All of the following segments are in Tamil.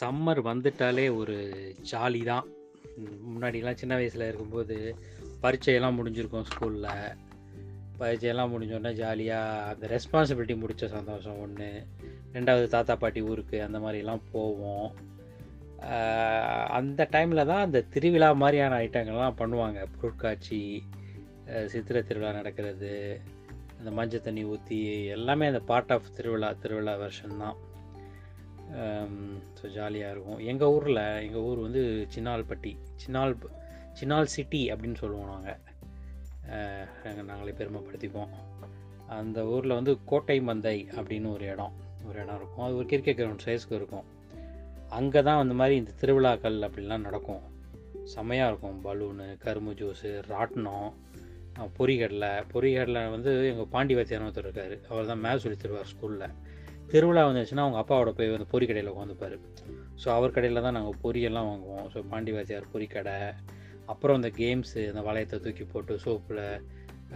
சம்மர் வந்துட்டாலே ஒரு ஜாலி தான். முன்னாடிலாம் சின்ன வயசில் இருக்கும்போது பரீட்சையெல்லாம் முடிஞ்சிருக்கும் ஸ்கூலில். பரீட்சையெல்லாம் முடிஞ்சோடனே ஜாலியாக அந்த ரெஸ்பான்சிபிலிட்டி முடித்த சந்தோஷம் ஒன்று ரெண்டாவது தாத்தா பாட்டி ஊருக்கு அந்த மாதிரிலாம் போவோம். அந்த டைமில் தான் அந்த திருவிழா மாதிரியான ஐட்டங்கள்லாம் பண்ணுவாங்க. பொருட்காட்சி சித்திரை திருவிழா நடக்கிறது அந்த மஞ்சள் தண்ணி ஊற்றி எல்லாமே அந்த பார்ட் ஆஃப் திருவிழா திருவிழா வருஷன் தான். Um, ஸோ ஜாலியாக இருக்கும். எங்கள் ஊரில் எங்கள் ஊர் வந்து சின்னால்பட்டி. சின்னால் சின்னால் சிட்டி அப்படின்னு சொல்லுவோம் நாங்கள் uh, நாங்களே பெருமைப்படுத்திப்போம். அந்த ஊரில் வந்து கோட்டை மந்தை அப்படின்னு ஒரு இடம். ஒரு இடம் இருக்கும். அது ஒரு கிரிக்கெட் கிரவுண்ட் சைஸ்க்கு இருக்கும். அங்கே தான் அந்த மாதிரி இந்த திருவிழாக்கள் அப்படிலாம் நடக்கும். செம்மையாக இருக்கும். பலூனு கரும்பு ஜூஸு ராட்டினம் பொறிகடலை. பொரிகடலை வந்து எங்கள் பாண்டி வாத்தியார் ஒருத்தர் இருக்கார். அவர் தான் மேத்ஸ் சொல்லி தருவார் ஸ்கூலில் திருவிழா வந்துச்சுன்னா அவங்க அப்பாவோட போய் வந்து பொறி கடையில் உட்காந்துப்பார் ஸோ அவர் கடையில் தான் நாங்கள் பொரியெல்லாம் வாங்குவோம். ஸோ பாண்டி வாத்தியார் பொரி கடை அப்புறம் இந்த கேம்ஸு இந்த வளையத்தை தூக்கி போட்டு சோப்பில்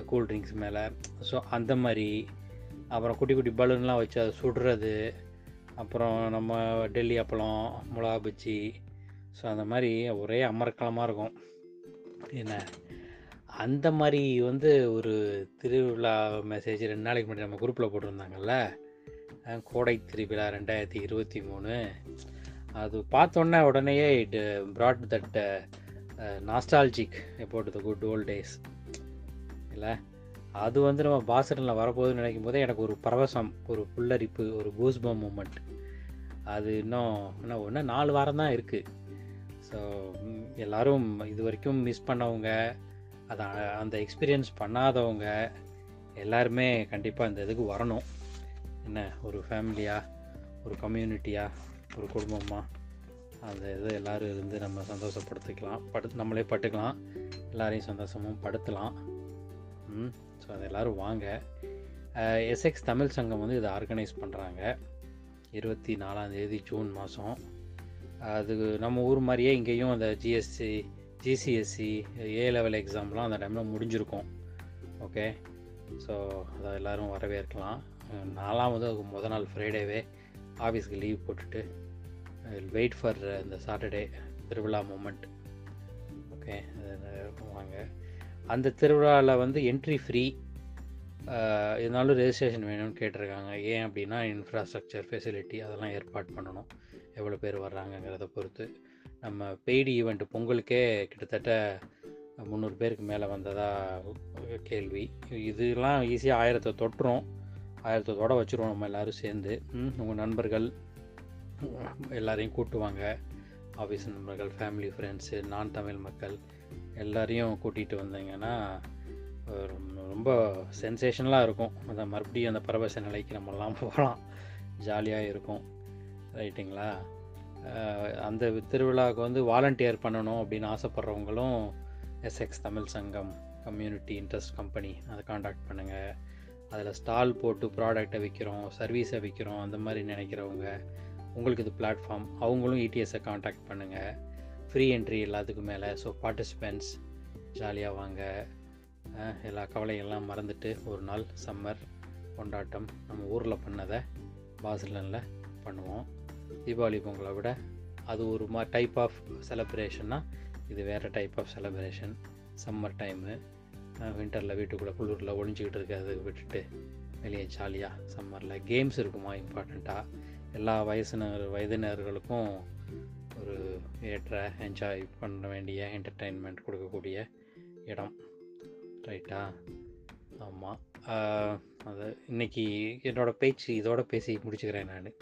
கூல் ட்ரிங்க்ஸ் மேலே. ஸோ அந்த மாதிரி அப்புறம் குட்டி குட்டி பலூன்லாம் வச்சு அதை சுடுறது அப்புறம் நம்ம டெல்லி அப்பளம் மிளகா பஜ்ஜி. ஸோ அந்த மாதிரி ஒரே அமர்க்கலமாக இருக்கும். என்ன? அந்த மாதிரி வந்து ஒரு திருவிழா மெசேஜ் ரெண்டு நாளைக்கு முன்னாடி நம்ம குரூப்பில் போட்டிருந்தாங்கல்ல? கோடை திருவிழா ரெண்டாயிரத்தி இருபத்தி மூணு. அது பார்த்தோன்னே உடனேயே it brought that nostalgic about the good old days இல்லை? அது வந்து நம்ம பாஸ்டனில் வரப்போகுதுன்னு நினைக்கும் போதே எனக்கு ஒரு பரவசம் ஒரு புல்லரிப்பு ஒரு கூஸ்பம் மூமெண்ட் அது இன்னும் இன்னும் ஒன்று நாலு வாரம் தான் இருக்குது ஸோ எல்லோரும் இது வரைக்கும் மிஸ் பண்ணவங்க அதை அந்த எக்ஸ்பீரியன்ஸ் பண்ணாதவங்க எல்லாருமே கண்டிப்பாக இந்த இதுக்கு வரணும். என்ன ஒரு ஃபேமிலியாக ஒரு கம்யூனிட்டியாக ஒரு குடும்பமாக அந்த இது எல்லோரும் இருந்து நம்ம சந்தோஷப்படுத்திக்கலாம். படு நம்மளே பட்டுக்கலாம். எல்லாரையும் சந்தோஷமும் படுத்தலாம். ம் ஸோ அது எல்லோரும் வாங்க. எஸ்எக்ஸ் தமிழ் சங்கம் வந்து இதை ஆர்கனைஸ் பண்ணுறாங்க இருபத்தி நாலாந்தேதி ஜூன் மாதம் அது நம்ம ஊர் மாதிரியே இங்கேயும் அந்த ஜிஎஸ்சி ஜிசிஎஸ்சி ஏ லெவல் எக்ஸாம்லாம் அந்த டைமில் முடிஞ்சிருக்கும். ஓகே ஸோ அதை எல்லோரும் வரவேற்கலாம். நாலாவது வந்து முத நாள் ஃப்ரைடேவே ஆஃபீஸ்க்கு லீவ் போட்டுட்டு வெயிட் ஃபார் இந்த சாட்டர்டே திருவிழா மூமெண்ட் ஓகே வாங்க அந்த திருவிழாவில் வந்து என்ட்ரி ஃப்ரீ இருந்தாலும் ரெஜிஸ்ட்ரேஷன் வேணும்னு கேட்டிருக்காங்க. ஏன் அப்படின்னா இன்ஃப்ராஸ்ட்ரக்சர் ஃபெசிலிட்டி அதெல்லாம் ஏற்பாடு பண்ணணும். எவ்வளோ பேர் வர்றாங்கங்கிறத பொறுத்து. நம்ம பெய்டு ஈவெண்ட் பொங்கலுக்கே கிட்டத்தட்ட முந்நூறு பேருக்கு மேலே வந்ததாக கேள்வி. இதெல்லாம் ஈஸியாக ஆயிரத்தை தொட்டுரும். ஆயிரத்தோட வச்சுருவோம் நம்ம எல்லோரும் சேர்ந்து. உங்கள் நண்பர்கள் எல்லாரையும் கூட்டுவாங்க. ஆஃபீஸ் நண்பர்கள் ஃபேமிலி ஃப்ரெண்ட்ஸு நான் தமிழ் மக்கள் எல்லாரையும் கூட்டிகிட்டு வந்தீங்கன்னா ரொம்ப சென்சேஷனலாக இருக்கும். அந்த மறுபடியும் அந்த பரவச நிலைக்கு நம்மலாம் போகலாம். ஜாலியாக இருக்கும். ரைட்டுங்களா? அந்த திருவிழாவுக்கு வந்து வாலண்டியர் பண்ணணும் அப்படின்னு ஆசைப்பட்றவங்களும் SX Tamil Sangam community interest company அதை காண்டாக்ட் பண்ணுங்கள் அதில் ஸ்டால் போட்டு ப்ராடக்டை விற்கிறோம் சர்வீஸை விற்கிறோம் அந்த மாதிரி நினைக்கிறவங்க உங்களுக்கு இது பிளாட்ஃபார்ம் அவங்களும் இடிஎஸை காண்டாக்ட் பண்ணுங்கள் ஃப்ரீ என்ட்ரி எல்லாத்துக்கும் மேலே ஸோ பார்ட்டிசிபெண்ட்ஸ் ஜாலியாக வாங்க. எல்லா கவலையெல்லாம் மறந்துட்டு ஒரு நாள் சம்மர் கொண்டாட்டம் நம்ம ஊரில் பண்ணதை பாசிலனில் பண்ணுவோம். தீபாவளி பொங்கலை விட அது ஒரு மா டைப் ஆஃப் செலப்ரேஷன்னா இது வேறு type of celebration summer time வின்டரில் வீட்டுக்குள்ளே குளிரில் ஒழிஞ்சிக்கிட்டு இருக்கிறது விட்டுட்டு வெளியே ஜாலியாக சம்மரில் கேம்ஸ் இருக்குமா இம்பார்ட்டண்ட்டாக எல்லா வயசினர் வயதினர்களுக்கும் ஒரு ஏற்ற என்ஜாய் பண்ண வேண்டிய என்டர்டெயின்மெண்ட் கொடுக்கக்கூடிய இடம். ரைட்டா ஆமாம் அது இன்னைக்கு என்னோடய பேச்சு இதோட பேசி முடிச்சுக்கிறேன் நான்.